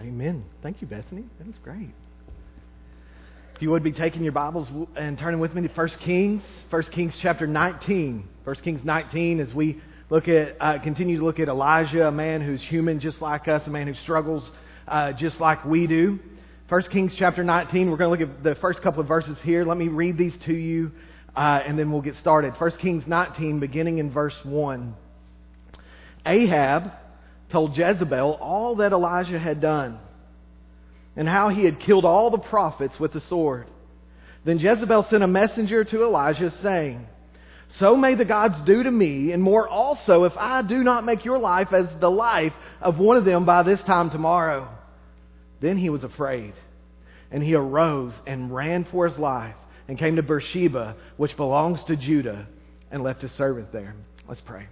Amen. Thank you, Bethany. That was great. If you would be taking your Bibles and turning with me to 1 Kings, 1 Kings chapter 19. 1 Kings 19 as we look at, uh, continue to look at Elijah, a man who's human just like us, a man who struggles uh, just like we do. 1 Kings chapter 19, we're going to look at the first couple of verses here. Let me read these to you, uh, and then we'll get started. 1 Kings 19, beginning in verse 1. Ahab told Jezebel all that Elijah had done and how he had killed all the prophets with the sword. Then Jezebel sent a messenger to Elijah saying, So may the gods do to me, and more also, if I do not make your life as the life of one of them by this time tomorrow. Then he was afraid, and he arose and ran for his life, and came to Beersheba, which belongs to Judah, and left his servants there. Let's pray.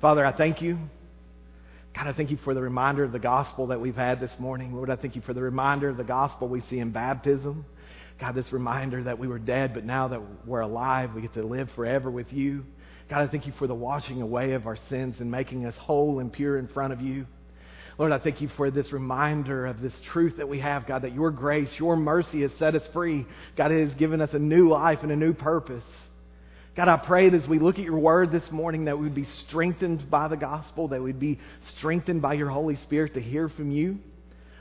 Father, I thank you. God, I thank you for the reminder of the gospel that we've had this morning. Lord, I thank you for the reminder of the gospel we see in baptism. God, this reminder that we were dead, but now that we're alive, we get to live forever with you. God, I thank you for the washing away of our sins and making us whole and pure in front of you. Lord, I thank you for this reminder of this truth that we have, God, that your grace, your mercy has set us free. God, it has given us a new life and a new purpose. God, I pray that as we look at your word this morning that we'd be strengthened by the gospel, that we'd be strengthened by your Holy Spirit to hear from you.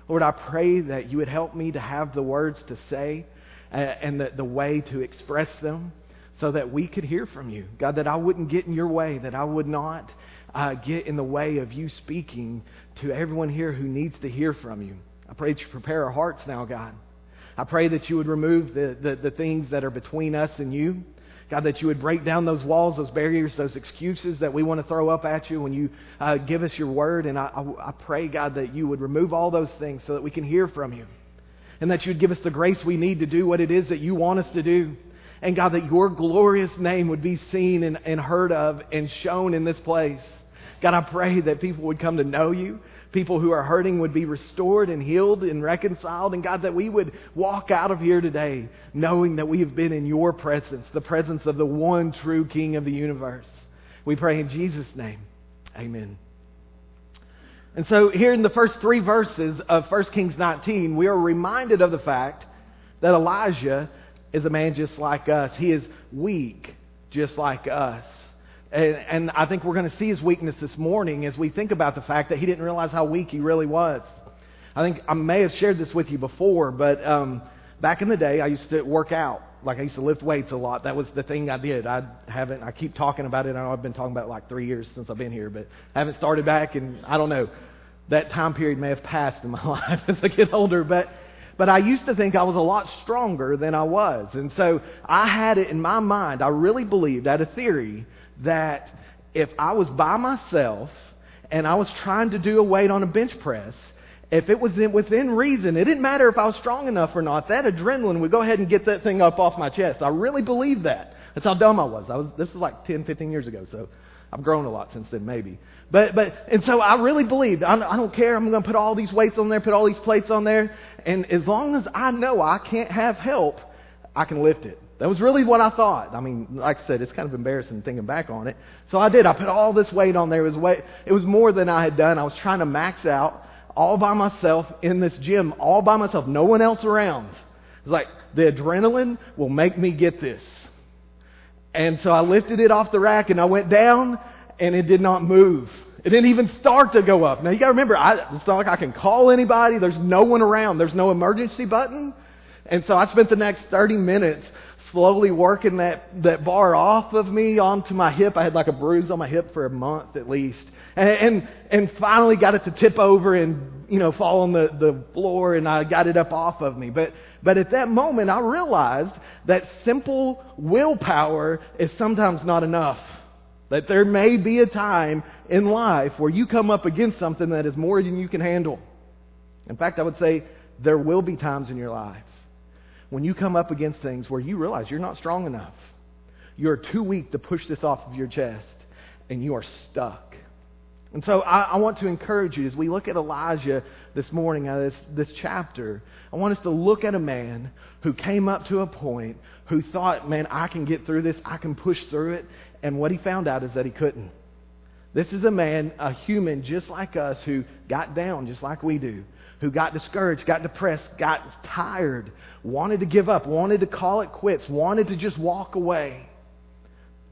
Lord, I pray that you would help me to have the words to say uh, and the, the way to express them so that we could hear from you. God, that I wouldn't get in your way, that I would not uh, get in the way of you speaking to everyone here who needs to hear from you. I pray that you prepare our hearts now, God. I pray that you would remove the, the, the things that are between us and you. God, that you would break down those walls, those barriers, those excuses that we want to throw up at you when you uh, give us your word. And I, I, I pray, God, that you would remove all those things so that we can hear from you. And that you would give us the grace we need to do what it is that you want us to do. And God, that your glorious name would be seen and, and heard of and shown in this place. God, I pray that people would come to know you. People who are hurting would be restored and healed and reconciled. And God, that we would walk out of here today knowing that we have been in your presence, the presence of the one true King of the universe. We pray in Jesus' name. Amen. And so, here in the first three verses of 1 Kings 19, we are reminded of the fact that Elijah is a man just like us. He is weak, just like us. And, and I think we're going to see his weakness this morning as we think about the fact that he didn't realize how weak he really was. I think I may have shared this with you before, but um, back in the day, I used to work out. Like I used to lift weights a lot. That was the thing I did. I haven't. I keep talking about it. I know I've been talking about it like three years since I've been here, but I haven't started back. And I don't know. That time period may have passed in my life as I get older, but but I used to think I was a lot stronger than I was. And so I had it in my mind, I really believed, I had a theory that if I was by myself and I was trying to do a weight on a bench press, if it was within reason, it didn't matter if I was strong enough or not, that adrenaline would go ahead and get that thing up off my chest. I really believed that. That's how dumb I was. I was this was like 10, 15 years ago, so I've grown a lot since then, maybe. But, but, and so I really believed, I, I don't care, I'm going to put all these weights on there, put all these plates on there, and as long as I know I can't have help, I can lift it. That was really what I thought. I mean, like I said, it's kind of embarrassing thinking back on it. So I did. I put all this weight on there. It was, weight, it was more than I had done. I was trying to max out all by myself in this gym, all by myself, no one else around. It was like, the adrenaline will make me get this. And so I lifted it off the rack and I went down and it did not move. It didn't even start to go up. Now you gotta remember, I, it's not like I can call anybody. There's no one around. There's no emergency button. And so I spent the next 30 minutes slowly working that, that bar off of me onto my hip. I had like a bruise on my hip for a month at least. And, and, and finally got it to tip over and, you know, fall on the, the floor and I got it up off of me. But, but at that moment I realized that simple willpower is sometimes not enough. That there may be a time in life where you come up against something that is more than you can handle. In fact, I would say there will be times in your life when you come up against things where you realize you're not strong enough. You're too weak to push this off of your chest, and you are stuck. And so I, I want to encourage you as we look at Elijah this morning, uh, this, this chapter, I want us to look at a man who came up to a point who thought, man, I can get through this, I can push through it. And what he found out is that he couldn't. This is a man, a human just like us, who got down just like we do, who got discouraged, got depressed, got tired, wanted to give up, wanted to call it quits, wanted to just walk away.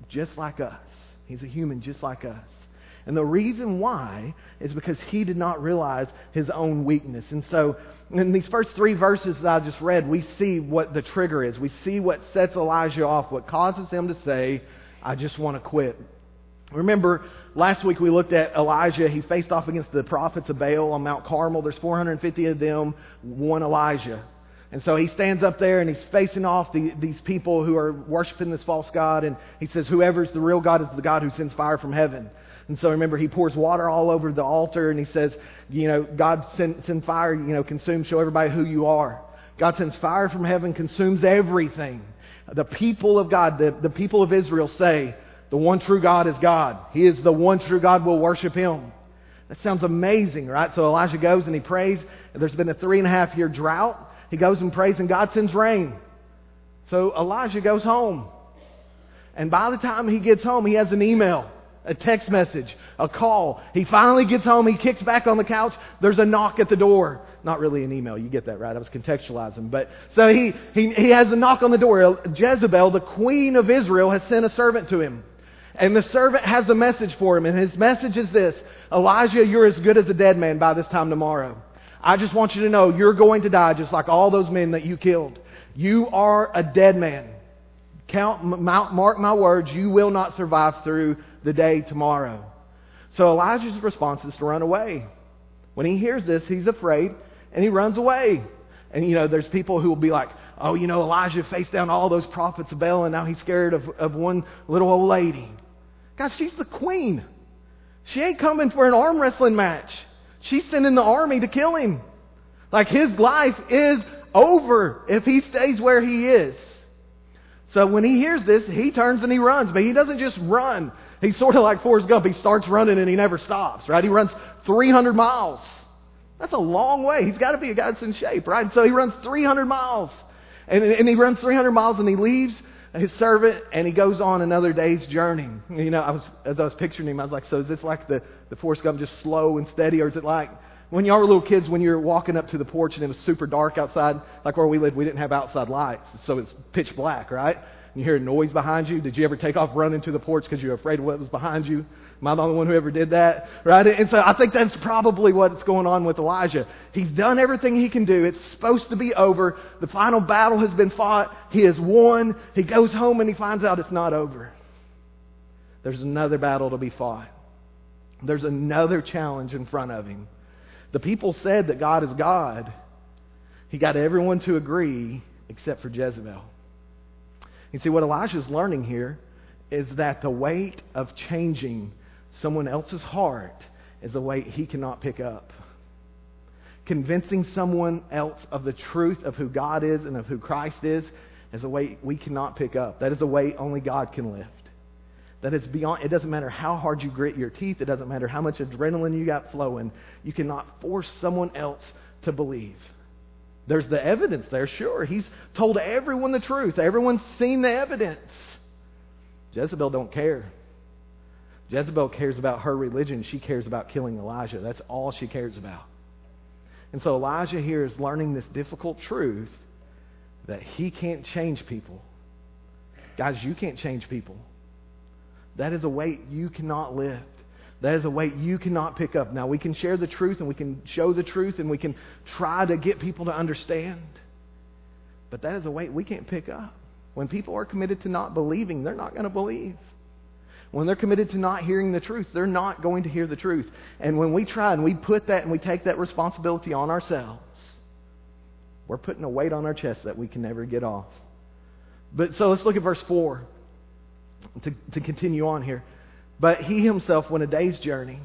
Just like us. He's a human just like us. And the reason why is because he did not realize his own weakness. And so, in these first three verses that I just read, we see what the trigger is. We see what sets Elijah off, what causes him to say, I just want to quit. Remember, last week we looked at Elijah. He faced off against the prophets of Baal on Mount Carmel. There's 450 of them, one Elijah. And so he stands up there and he's facing off the, these people who are worshiping this false God. And he says, Whoever's the real God is the God who sends fire from heaven. And so remember, he pours water all over the altar and he says, You know, God send, send fire, you know, consume, show everybody who you are. God sends fire from heaven, consumes everything. The people of God, the, the people of Israel say, the one true God is God. He is the one true God. We'll worship Him. That sounds amazing, right? So Elijah goes and he prays. There's been a three and a half year drought. He goes and prays, and God sends rain. So Elijah goes home. And by the time he gets home, he has an email, a text message, a call. He finally gets home. He kicks back on the couch. There's a knock at the door. Not really an email. You get that, right? I was contextualizing. But so he, he, he has a knock on the door. Jezebel, the queen of Israel, has sent a servant to him. And the servant has a message for him, and his message is this Elijah, you're as good as a dead man by this time tomorrow. I just want you to know you're going to die just like all those men that you killed. You are a dead man. Count, mark my words, you will not survive through the day tomorrow. So Elijah's response is to run away. When he hears this, he's afraid and he runs away. And you know, there's people who will be like, oh, you know, Elijah faced down all those prophets of Baal and now he's scared of, of one little old lady. Guys, she's the queen. She ain't coming for an arm wrestling match. She's sending the army to kill him. Like his life is over if he stays where he is. So when he hears this, he turns and he runs. But he doesn't just run. He's sort of like Forrest Gump. He starts running and he never stops, right? He runs 300 miles. That's a long way. He's got to be a guy that's in shape, right? So he runs 300 miles. And, and he runs 300 miles and he leaves his servant and he goes on another day's journey. You know, I was, as I was picturing him, I was like, so is this like the, the Forrest Gump just slow and steady, or is it like when y'all were little kids when you were walking up to the porch and it was super dark outside, like where we lived, we didn't have outside lights, so it's pitch black, right? And you hear a noise behind you. Did you ever take off running to the porch because you were afraid of what was behind you? Am I the only one who ever did that? Right? And so I think that's probably what's going on with Elijah. He's done everything he can do. It's supposed to be over. The final battle has been fought. He has won. He goes home and he finds out it's not over. There's another battle to be fought. There's another challenge in front of him. The people said that God is God. He got everyone to agree except for Jezebel. You see, what Elijah is learning here is that the weight of changing someone else's heart is a weight he cannot pick up. Convincing someone else of the truth of who God is and of who Christ is is a weight we cannot pick up. That is a weight only God can lift. That is beyond, it doesn't matter how hard you grit your teeth, it doesn't matter how much adrenaline you got flowing, you cannot force someone else to believe. There's the evidence there, sure. He's told everyone the truth. Everyone's seen the evidence. Jezebel don't care. Jezebel cares about her religion. She cares about killing Elijah. That's all she cares about. And so Elijah here is learning this difficult truth that he can't change people. Guys, you can't change people. That is a weight you cannot lift. That is a weight you cannot pick up. Now, we can share the truth and we can show the truth and we can try to get people to understand. But that is a weight we can't pick up. When people are committed to not believing, they're not going to believe. When they're committed to not hearing the truth, they're not going to hear the truth. And when we try and we put that and we take that responsibility on ourselves, we're putting a weight on our chest that we can never get off. But so let's look at verse 4 to, to continue on here. But he himself went a day's journey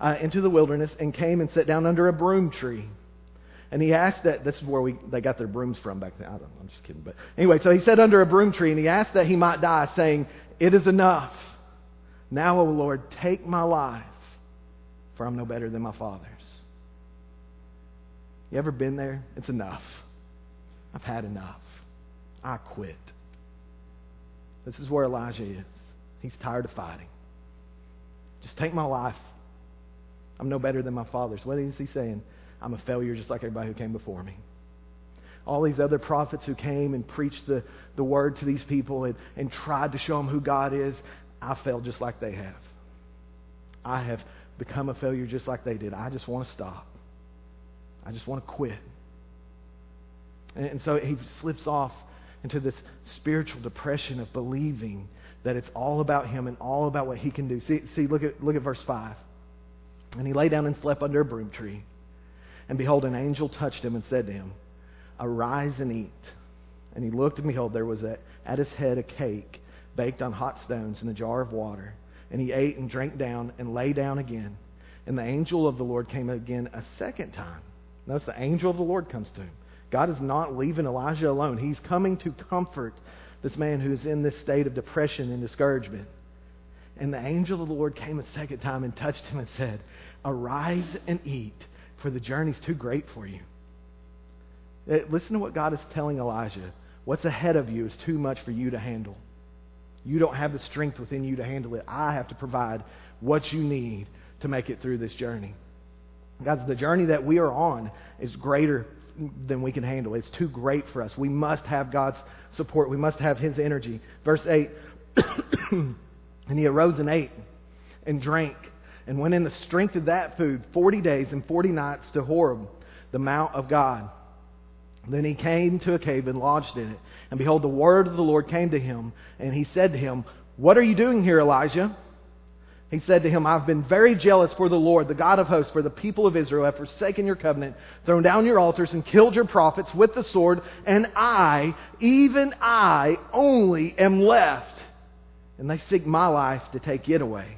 uh, into the wilderness and came and sat down under a broom tree. And he asked that, this is where we, they got their brooms from back then. I don't know, I'm just kidding. But anyway, so he sat under a broom tree and he asked that he might die, saying, It is enough. Now, O Lord, take my life, for I'm no better than my father's. You ever been there? It's enough. I've had enough. I quit. This is where Elijah is. He's tired of fighting. Just take my life. I'm no better than my father's. What is he saying? I'm a failure just like everybody who came before me. All these other prophets who came and preached the, the word to these people and, and tried to show them who God is, I failed just like they have. I have become a failure just like they did. I just want to stop. I just want to quit. And, and so he slips off into this spiritual depression of believing that it's all about him and all about what he can do. See, see look, at, look at verse 5. And he lay down and slept under a broom tree. And behold, an angel touched him and said to him, Arise and eat. And he looked, and behold, there was a, at his head a cake baked on hot stones in a jar of water. And he ate and drank down and lay down again. And the angel of the Lord came again a second time. Notice the angel of the Lord comes to him. God is not leaving Elijah alone. He's coming to comfort this man who's in this state of depression and discouragement. And the angel of the Lord came a second time and touched him and said, Arise and eat, for the journey's too great for you. Uh, listen to what God is telling Elijah. What's ahead of you is too much for you to handle. You don't have the strength within you to handle it. I have to provide what you need to make it through this journey. Guys, the journey that we are on is greater than we can handle. It's too great for us. We must have God's support. We must have His energy. Verse 8 And he arose and ate and drank and went in the strength of that food 40 days and 40 nights to Horeb, the mount of God. Then he came to a cave and lodged in it. And behold, the word of the Lord came to him, and he said to him, What are you doing here, Elijah? He said to him, I've been very jealous for the Lord, the God of hosts, for the people of Israel have forsaken your covenant, thrown down your altars, and killed your prophets with the sword, and I, even I, only am left. And they seek my life to take it away.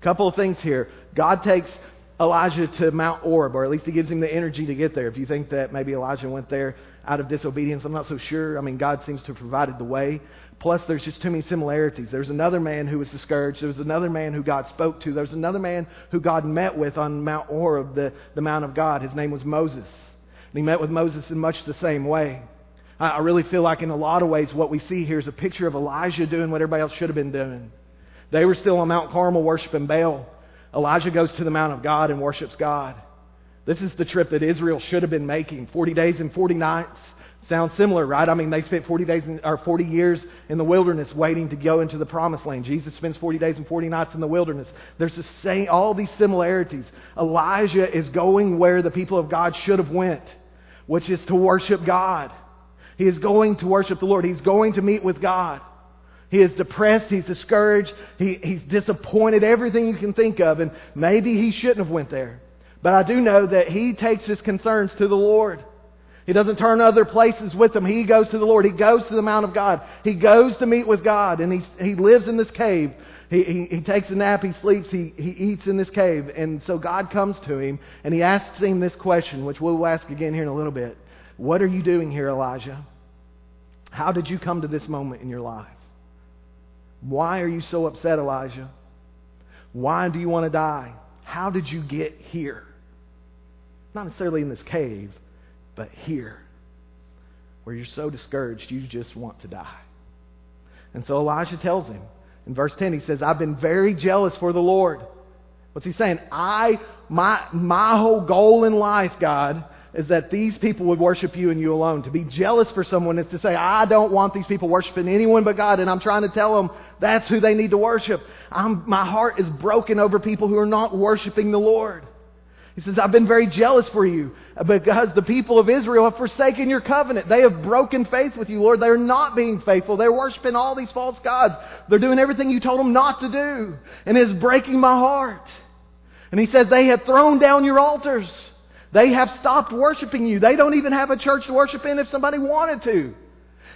Couple of things here. God takes Elijah to Mount Horeb, or at least he gives him the energy to get there. If you think that maybe Elijah went there out of disobedience, I'm not so sure. I mean, God seems to have provided the way. Plus, there's just too many similarities. There's another man who was discouraged. There was another man who God spoke to. There's another man who God met with on Mount Horeb, the, the Mount of God. His name was Moses. And he met with Moses in much the same way. I, I really feel like, in a lot of ways, what we see here is a picture of Elijah doing what everybody else should have been doing. They were still on Mount Carmel worshiping Baal. Elijah goes to the Mount of God and worships God. This is the trip that Israel should have been making 40 days and 40 nights. Sounds similar, right? I mean, they spent 40 days in, or 40 years in the wilderness waiting to go into the promised land. Jesus spends 40 days and 40 nights in the wilderness. There's the same, all these similarities. Elijah is going where the people of God should have went, which is to worship God. He is going to worship the Lord. He's going to meet with God. He is depressed. He's discouraged. He, he's disappointed. Everything you can think of. And maybe he shouldn't have went there. But I do know that he takes his concerns to the Lord. He doesn't turn other places with them. He goes to the Lord. He goes to the Mount of God. He goes to meet with God. And he, he lives in this cave. He, he, he takes a nap. He sleeps. He, he eats in this cave. And so God comes to him and he asks him this question, which we'll ask again here in a little bit. What are you doing here, Elijah? How did you come to this moment in your life? Why are you so upset, Elijah? Why do you want to die? How did you get here? Not necessarily in this cave, but here, where you're so discouraged you just want to die. And so Elijah tells him in verse 10, he says, I've been very jealous for the Lord. What's he saying? I, my, my whole goal in life, God, is that these people would worship you and you alone. To be jealous for someone is to say, I don't want these people worshiping anyone but God, and I'm trying to tell them that's who they need to worship. I'm, my heart is broken over people who are not worshiping the Lord. He says, I've been very jealous for you because the people of Israel have forsaken your covenant. They have broken faith with you, Lord. They're not being faithful. They're worshiping all these false gods. They're doing everything you told them not to do. And it's breaking my heart. And he says, they have thrown down your altars. They have stopped worshiping you. They don't even have a church to worship in if somebody wanted to.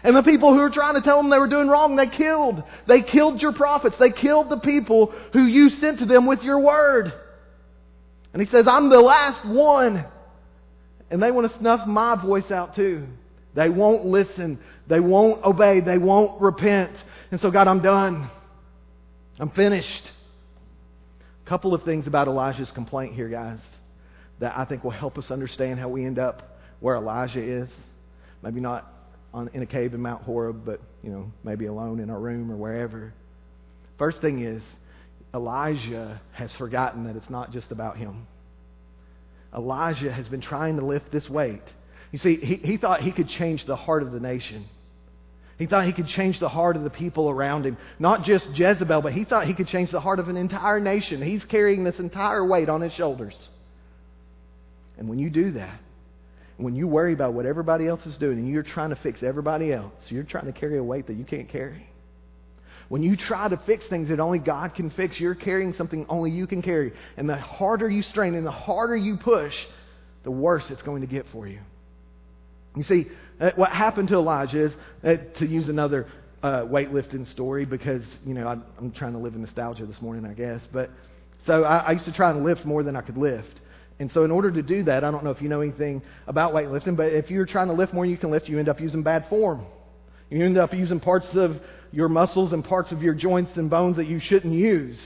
And the people who were trying to tell them they were doing wrong, they killed. They killed your prophets. They killed the people who you sent to them with your word. And he says, I'm the last one. And they want to snuff my voice out too. They won't listen. They won't obey. They won't repent. And so, God, I'm done. I'm finished. A couple of things about Elijah's complaint here, guys that I think will help us understand how we end up where Elijah is. Maybe not on, in a cave in Mount Horeb, but you know, maybe alone in a room or wherever. First thing is, Elijah has forgotten that it's not just about him. Elijah has been trying to lift this weight. You see, he, he thought he could change the heart of the nation. He thought he could change the heart of the people around him. Not just Jezebel, but he thought he could change the heart of an entire nation. He's carrying this entire weight on his shoulders. And when you do that, when you worry about what everybody else is doing and you're trying to fix everybody else, you're trying to carry a weight that you can't carry. When you try to fix things that only God can fix, you're carrying something only you can carry. And the harder you strain and the harder you push, the worse it's going to get for you. You see, uh, what happened to Elijah is, uh, to use another uh, weightlifting story, because, you know, I, I'm trying to live in nostalgia this morning, I guess. But so I, I used to try and lift more than I could lift. And so, in order to do that, I don't know if you know anything about weightlifting, but if you're trying to lift more than you can lift, you end up using bad form. You end up using parts of your muscles and parts of your joints and bones that you shouldn't use.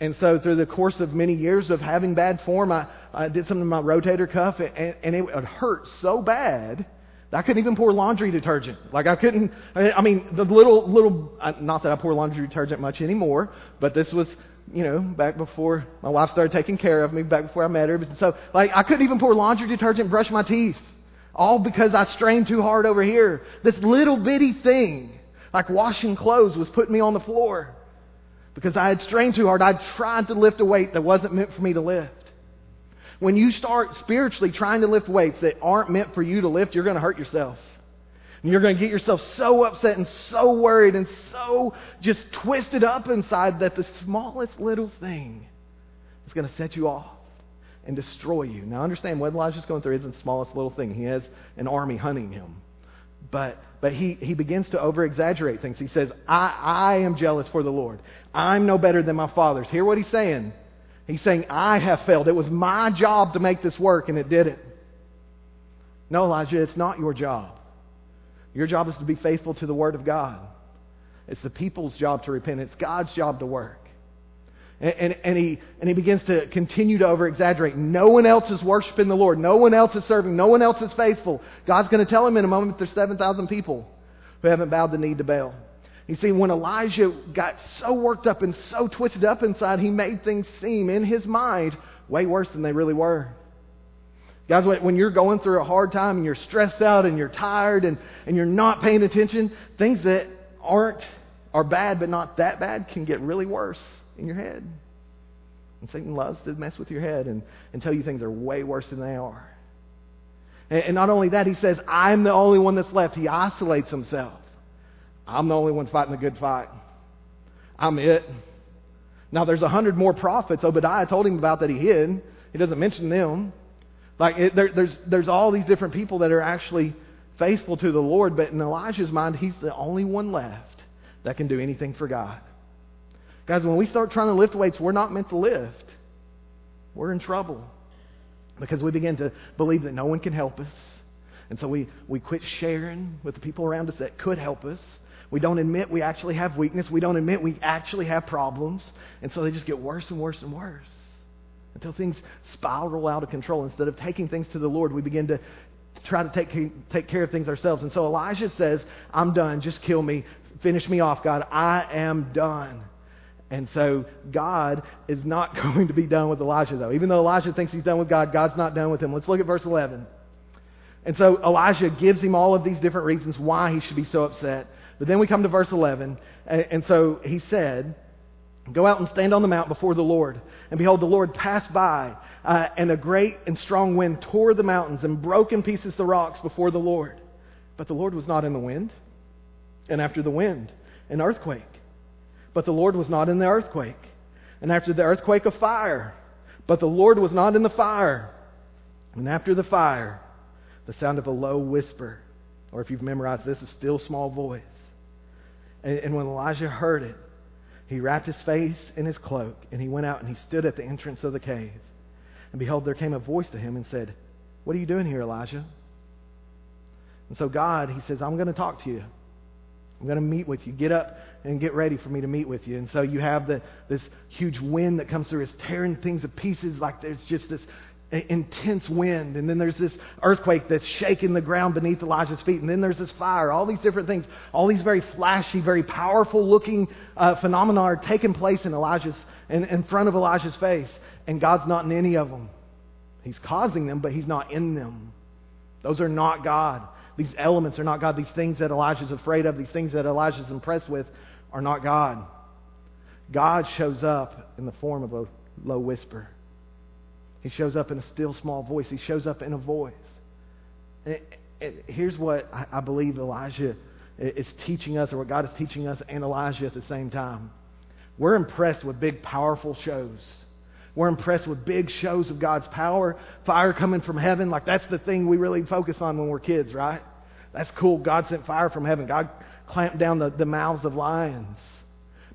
And so, through the course of many years of having bad form, I, I did something to my rotator cuff, and, and it hurt so bad that I couldn't even pour laundry detergent. Like I couldn't. I mean, the little little. Uh, not that I pour laundry detergent much anymore, but this was, you know, back before my wife started taking care of me, back before I met her. So, like, I couldn't even pour laundry detergent, brush my teeth, all because I strained too hard over here. This little bitty thing, like washing clothes, was putting me on the floor because I had strained too hard. I tried to lift a weight that wasn't meant for me to lift. When you start spiritually trying to lift weights that aren't meant for you to lift, you're going to hurt yourself. And you're going to get yourself so upset and so worried and so just twisted up inside that the smallest little thing is going to set you off and destroy you. Now, understand what Elijah's going through isn't the smallest little thing. He has an army hunting him. But, but he, he begins to over exaggerate things. He says, I, I am jealous for the Lord. I'm no better than my fathers. Hear what he's saying. He's saying, I have failed. It was my job to make this work, and it didn't. No, Elijah, it's not your job. Your job is to be faithful to the Word of God. It's the people's job to repent, it's God's job to work. And, and, and, he, and he begins to continue to over exaggerate. No one else is worshiping the Lord. No one else is serving. No one else is faithful. God's going to tell him in a moment there's 7,000 people who haven't bowed the knee to Baal. You see, when Elijah got so worked up and so twisted up inside, he made things seem in his mind way worse than they really were. Guys, when you're going through a hard time and you're stressed out and you're tired and, and you're not paying attention, things that aren't are bad but not that bad can get really worse in your head. And Satan loves to mess with your head and, and tell you things are way worse than they are. And, and not only that, he says, I'm the only one that's left. He isolates himself. I'm the only one fighting the good fight. I'm it. Now, there's a hundred more prophets Obadiah told him about that he hid. He doesn't mention them. Like, it, there, there's, there's all these different people that are actually faithful to the Lord, but in Elijah's mind, he's the only one left that can do anything for God. Guys, when we start trying to lift weights we're not meant to lift, we're in trouble because we begin to believe that no one can help us. And so we, we quit sharing with the people around us that could help us. We don't admit we actually have weakness. We don't admit we actually have problems. And so they just get worse and worse and worse until things spiral out of control. Instead of taking things to the Lord, we begin to try to take, take care of things ourselves. And so Elijah says, I'm done. Just kill me. Finish me off, God. I am done. And so God is not going to be done with Elijah, though. Even though Elijah thinks he's done with God, God's not done with him. Let's look at verse 11. And so Elijah gives him all of these different reasons why he should be so upset. But then we come to verse 11. And so he said, Go out and stand on the mount before the Lord. And behold, the Lord passed by, uh, and a great and strong wind tore the mountains and broke in pieces the rocks before the Lord. But the Lord was not in the wind. And after the wind, an earthquake. But the Lord was not in the earthquake. And after the earthquake, a fire. But the Lord was not in the fire. And after the fire, the sound of a low whisper. Or if you've memorized this, a still small voice. And, and when Elijah heard it, he wrapped his face in his cloak, and he went out and he stood at the entrance of the cave. And behold, there came a voice to him and said, What are you doing here, Elijah? And so God, he says, I'm going to talk to you. I'm going to meet with you. Get up and get ready for me to meet with you. And so you have the, this huge wind that comes through. It's tearing things to pieces like there's just this intense wind, and then there's this earthquake that's shaking the ground beneath Elijah's feet, and then there's this fire. All these different things, all these very flashy, very powerful looking uh, phenomena are taking place in Elijah's in, in front of Elijah's face, and God's not in any of them. He's causing them, but he's not in them. Those are not God. These elements are not God. These things that Elijah's afraid of, these things that Elijah's impressed with, are not God. God shows up in the form of a low whisper. He shows up in a still small voice. He shows up in a voice. And here's what I believe Elijah is teaching us, or what God is teaching us and Elijah at the same time. We're impressed with big, powerful shows. We're impressed with big shows of God's power, fire coming from heaven. Like that's the thing we really focus on when we're kids, right? That's cool. God sent fire from heaven. God clamped down the, the mouths of lions.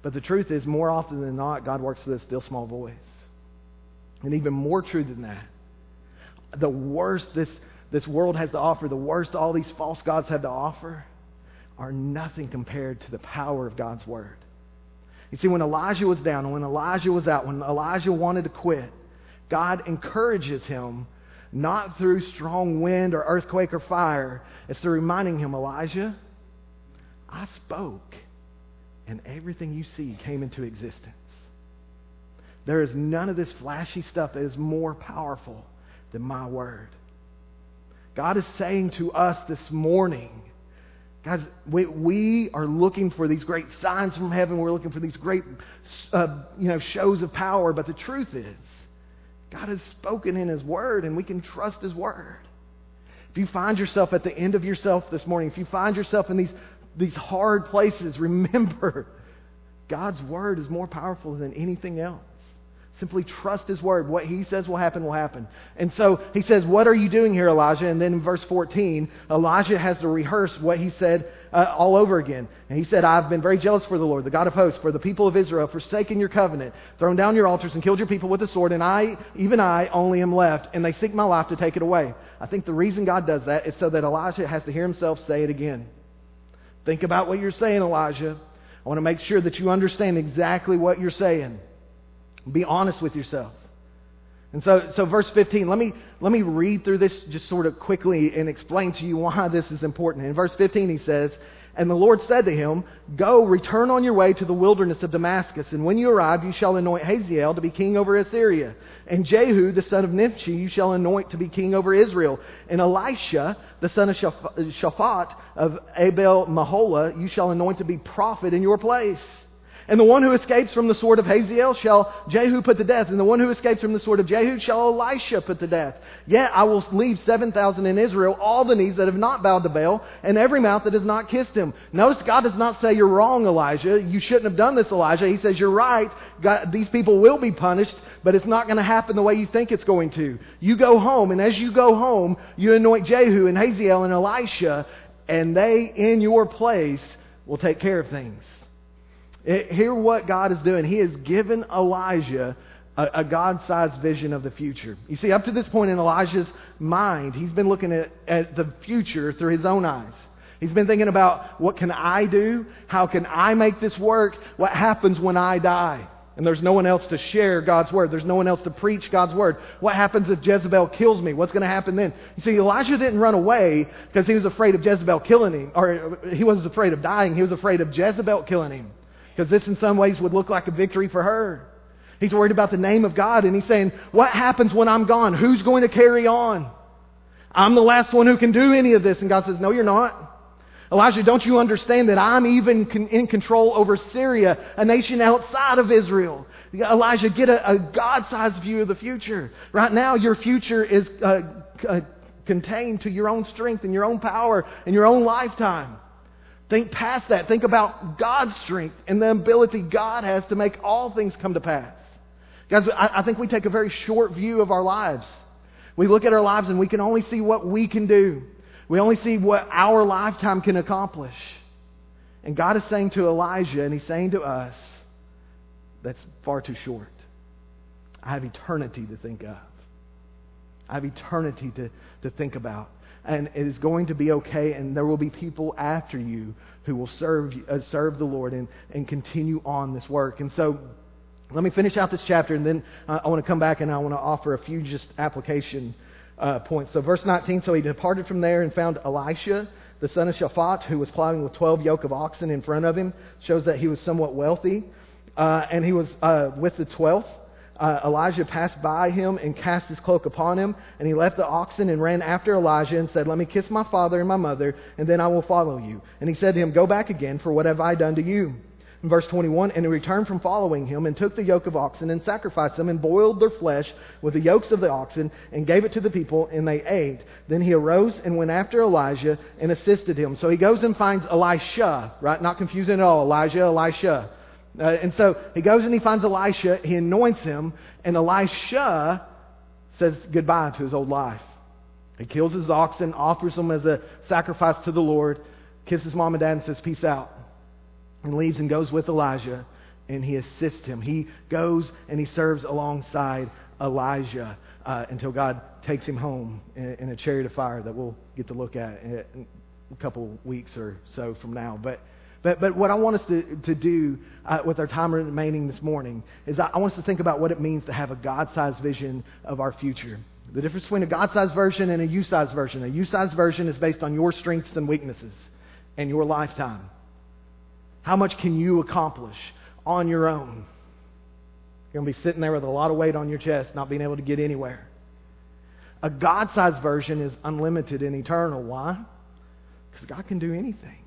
But the truth is, more often than not, God works with a still small voice. And even more true than that, the worst this, this world has to offer, the worst all these false gods have to offer, are nothing compared to the power of God's Word. You see, when Elijah was down when Elijah was out, when Elijah wanted to quit, God encourages him not through strong wind or earthquake or fire. It's through reminding him, Elijah, I spoke and everything you see came into existence. There is none of this flashy stuff that is more powerful than my word. God is saying to us this morning, guys, we, we are looking for these great signs from heaven. We're looking for these great, uh, you know, shows of power. But the truth is, God has spoken in His Word, and we can trust His Word. If you find yourself at the end of yourself this morning, if you find yourself in these these hard places, remember God's word is more powerful than anything else. Simply trust his word. What he says will happen will happen. And so he says, What are you doing here, Elijah? And then in verse 14, Elijah has to rehearse what he said uh, all over again. And he said, I've been very jealous for the Lord, the God of hosts, for the people of Israel, forsaken your covenant, thrown down your altars, and killed your people with the sword. And I, even I, only am left, and they seek my life to take it away. I think the reason God does that is so that Elijah has to hear himself say it again. Think about what you're saying, Elijah. I want to make sure that you understand exactly what you're saying. Be honest with yourself. And so, so verse 15, let me, let me read through this just sort of quickly and explain to you why this is important. In verse 15, he says, and the Lord said to him, Go, return on your way to the wilderness of Damascus, and when you arrive, you shall anoint Hazael to be king over Assyria. And Jehu, the son of Nimshi, you shall anoint to be king over Israel. And Elisha, the son of Shaphat of Abel Meholah, you shall anoint to be prophet in your place. And the one who escapes from the sword of Hazael shall Jehu put to death, and the one who escapes from the sword of Jehu shall Elisha put to death. Yet I will leave 7,000 in Israel, all the knees that have not bowed to Baal, and every mouth that has not kissed him. Notice God does not say you're wrong, Elijah. You shouldn't have done this, Elijah. He says you're right. God, these people will be punished, but it's not going to happen the way you think it's going to. You go home, and as you go home, you anoint Jehu and Hazael and Elisha, and they, in your place, will take care of things. Hear what God is doing. He has given Elijah a, a God sized vision of the future. You see, up to this point in Elijah's mind, he's been looking at, at the future through his own eyes. He's been thinking about what can I do? How can I make this work? What happens when I die? And there's no one else to share God's word. There's no one else to preach God's word. What happens if Jezebel kills me? What's going to happen then? You see, Elijah didn't run away because he was afraid of Jezebel killing him, or he wasn't afraid of dying. He was afraid of Jezebel killing him. Because this, in some ways, would look like a victory for her. He's worried about the name of God, and he's saying, What happens when I'm gone? Who's going to carry on? I'm the last one who can do any of this. And God says, No, you're not. Elijah, don't you understand that I'm even in control over Syria, a nation outside of Israel? Elijah, get a, a God sized view of the future. Right now, your future is uh, uh, contained to your own strength and your own power and your own lifetime. Think past that. Think about God's strength and the ability God has to make all things come to pass. Guys, I, I think we take a very short view of our lives. We look at our lives and we can only see what we can do. We only see what our lifetime can accomplish. And God is saying to Elijah, and He's saying to us, that's far too short. I have eternity to think of. I have eternity to, to think about and it is going to be okay, and there will be people after you who will serve, uh, serve the Lord and, and continue on this work. And so, let me finish out this chapter, and then uh, I want to come back and I want to offer a few just application uh, points. So, verse 19 So he departed from there and found Elisha, the son of Shaphat, who was plowing with 12 yoke of oxen in front of him. Shows that he was somewhat wealthy. Uh, and he was uh, with the 12th. Uh, Elijah passed by him and cast his cloak upon him, and he left the oxen and ran after Elijah and said, Let me kiss my father and my mother, and then I will follow you. And he said to him, Go back again, for what have I done to you? In verse 21, and he returned from following him and took the yoke of oxen and sacrificed them and boiled their flesh with the yokes of the oxen and gave it to the people and they ate. Then he arose and went after Elijah and assisted him. So he goes and finds Elisha, right? Not confusing at all. Elijah, Elisha. Uh, and so he goes and he finds Elisha, he anoints him, and Elisha says goodbye to his old life. He kills his oxen, offers them as a sacrifice to the Lord, kisses mom and dad, and says, Peace out. And leaves and goes with Elijah, and he assists him. He goes and he serves alongside Elijah uh, until God takes him home in, in, a chariot of fire that we'll get to look at in a couple weeks or so from now. But but, but what I want us to, to do uh, with our time remaining this morning is I, I want us to think about what it means to have a God sized vision of our future. The difference between a God sized version and a you sized version. A you sized version is based on your strengths and weaknesses and your lifetime. How much can you accomplish on your own? You're going to be sitting there with a lot of weight on your chest, not being able to get anywhere. A God sized version is unlimited and eternal. Why? Because God can do anything.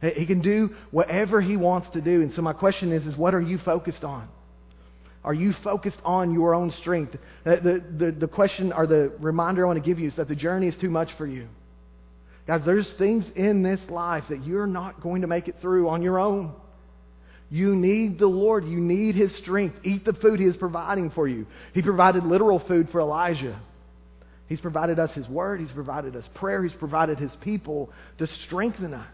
He can do whatever he wants to do. And so my question is, is what are you focused on? Are you focused on your own strength? The, the, the question or the reminder I want to give you is that the journey is too much for you. Guys, there's things in this life that you're not going to make it through on your own. You need the Lord. You need His strength. Eat the food He is providing for you. He provided literal food for Elijah. He's provided us His Word. He's provided us prayer. He's provided His people to strengthen us.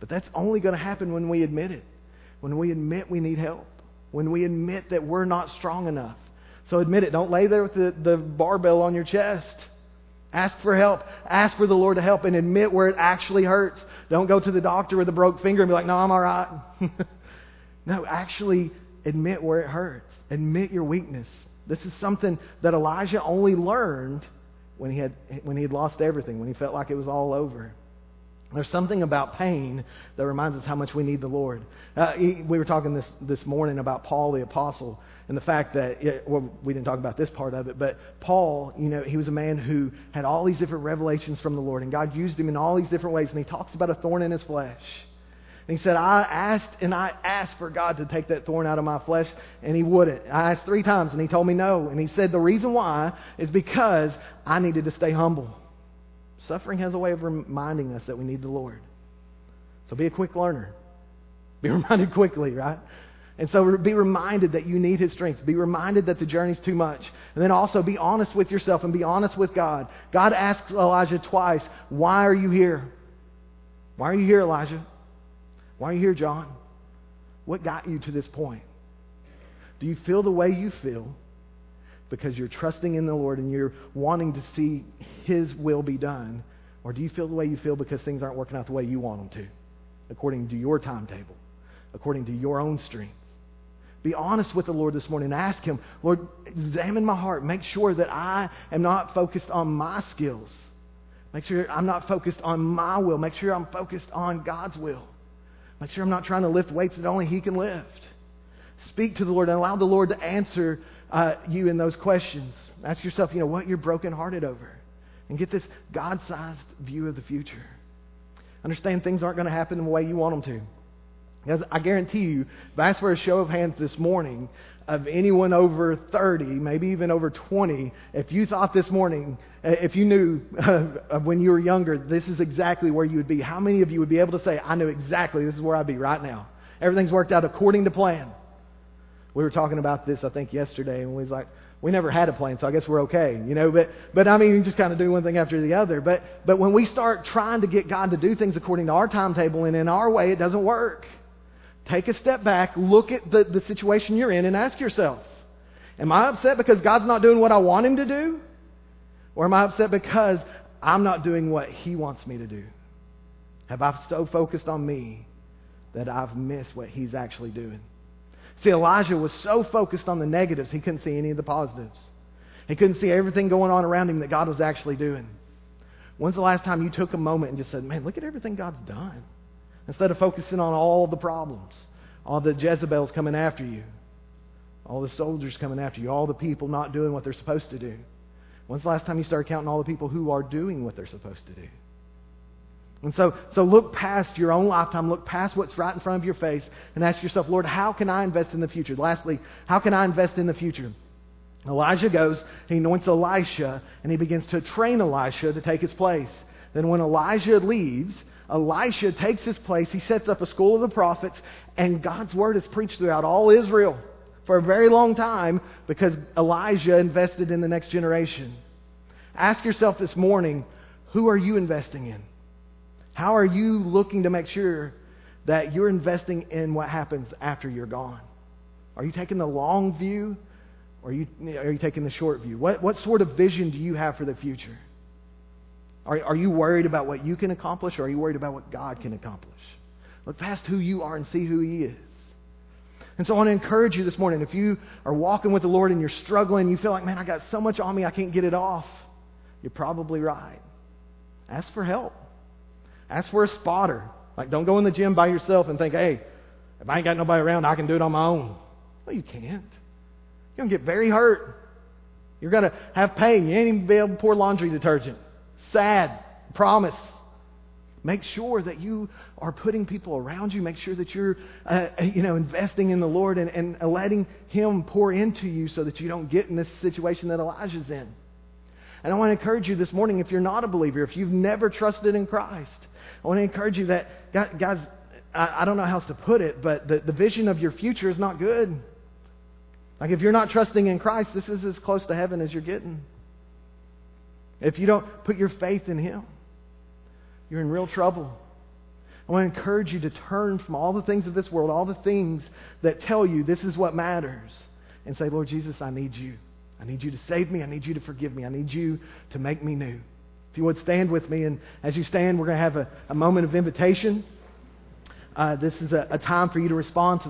But that's only going to happen when we admit it, when we admit we need help, when we admit that we're not strong enough. So admit it. Don't lay there with the, the barbell on your chest. Ask for help. Ask for the Lord to help and admit where it actually hurts. Don't go to the doctor with a broke finger and be like, no, I'm all right. no, actually admit where it hurts. Admit your weakness. This is something that Elijah only learned when he had, when he had lost everything, when he felt like it was all over. There's something about pain that reminds us how much we need the Lord. Uh, we were talking this, this morning about Paul the Apostle and the fact that, it, well, we didn't talk about this part of it, but Paul, you know, he was a man who had all these different revelations from the Lord, and God used him in all these different ways, and he talks about a thorn in his flesh. And he said, I asked and I asked for God to take that thorn out of my flesh, and he wouldn't. I asked three times, and he told me no. And he said, The reason why is because I needed to stay humble. Suffering has a way of reminding us that we need the Lord. So be a quick learner. Be reminded quickly, right? And so be reminded that you need His strength. Be reminded that the journey's too much. And then also be honest with yourself and be honest with God. God asks Elijah twice, Why are you here? Why are you here, Elijah? Why are you here, John? What got you to this point? Do you feel the way you feel because you're trusting in the Lord and you're wanting to see His will be done? Or do you feel the way you feel because things aren't working out the way you want them to, according to your timetable, according to your own strength? Be honest with the Lord this morning. and Ask Him, Lord, examine my heart. Make sure that I am not focused on my skills. Make sure I'm not focused on my will. Make sure I'm focused on God's will. Make sure I'm not trying to lift weights that only He can lift. Speak to the Lord and allow the Lord to answer uh, you in those questions. Ask yourself, you know, what you're brokenhearted over. And get this God sized view of the future. Understand things aren't going to happen the way you want them to. Because I guarantee you, if I asked for a show of hands this morning of anyone over 30, maybe even over 20, if you thought this morning, uh, if you knew uh, when you were younger, this is exactly where you would be, how many of you would be able to say, I know exactly this is where I'd be right now? Everything's worked out according to plan. We were talking about this, I think, yesterday, and we was like, we never had a plan, so I guess we're okay, you know. But, but I mean, you just kind of do one thing after the other. But, but when we start trying to get God to do things according to our timetable and in our way, it doesn't work. Take a step back, look at the, the situation you're in, and ask yourself, am I upset because God's not doing what I want Him to do? Or am I upset because I'm not doing what He wants me to do? Have I so focused on me that I've missed what He's actually doing? See, Elijah was so focused on the negatives, he couldn't see any of the positives. He couldn't see everything going on around him that God was actually doing. When's the last time you took a moment and just said, Man, look at everything God's done? Instead of focusing on all the problems, all the Jezebels coming after you, all the soldiers coming after you, all the people not doing what they're supposed to do. When's the last time you started counting all the people who are doing what they're supposed to do? And so, so look past your own lifetime, look past what's right in front of your face, and ask yourself, Lord, how can I invest in the future? Lastly, how can I invest in the future? Elijah goes, he anoints Elisha, and he begins to train Elisha to take his place. Then when Elijah leaves, Elisha takes his place. He sets up a school of the prophets, and God's word is preached throughout all Israel for a very long time because Elijah invested in the next generation. Ask yourself this morning who are you investing in? How are you looking to make sure that you're investing in what happens after you're gone? Are you taking the long view or are you, are you taking the short view? What, what sort of vision do you have for the future? Are, are you worried about what you can accomplish or are you worried about what God can accomplish? Look past who you are and see who He is. And so I want to encourage you this morning. If you are walking with the Lord and you're struggling, you feel like, man, I got so much on me, I can't get it off. You're probably right. Ask for help. Ask for a spotter. Like, don't go in the gym by yourself and think, hey, if I ain't got nobody around, I can do it on my own. Well, you can't. You're going to get very hurt. You're going to have pain. You ain't even be able to pour laundry detergent. Sad. Promise. Make sure that you are putting people around you. Make sure that you're, uh, you know, investing in the Lord and, and letting Him pour into you so that you don't get in this situation that Elijah's in. And I want to encourage you this morning, if you're not a believer, if you've never trusted in Christ, I want to encourage you that, guys, I, don't know how else to put it, but the, the vision of your future is not good. Like if you're not trusting in Christ, this is as close to heaven as you're getting. If you don't put your faith in Him, you're in real trouble. I want to encourage you to turn from all the things of this world, all the things that tell you this is what matters, and say, Lord Jesus, I need you. I need you to save me. I need you to forgive me. I need you to make me new. If you would stand with me, and as you stand, we're going to have a, a moment of invitation. Uh, this is a, a time for you to respond to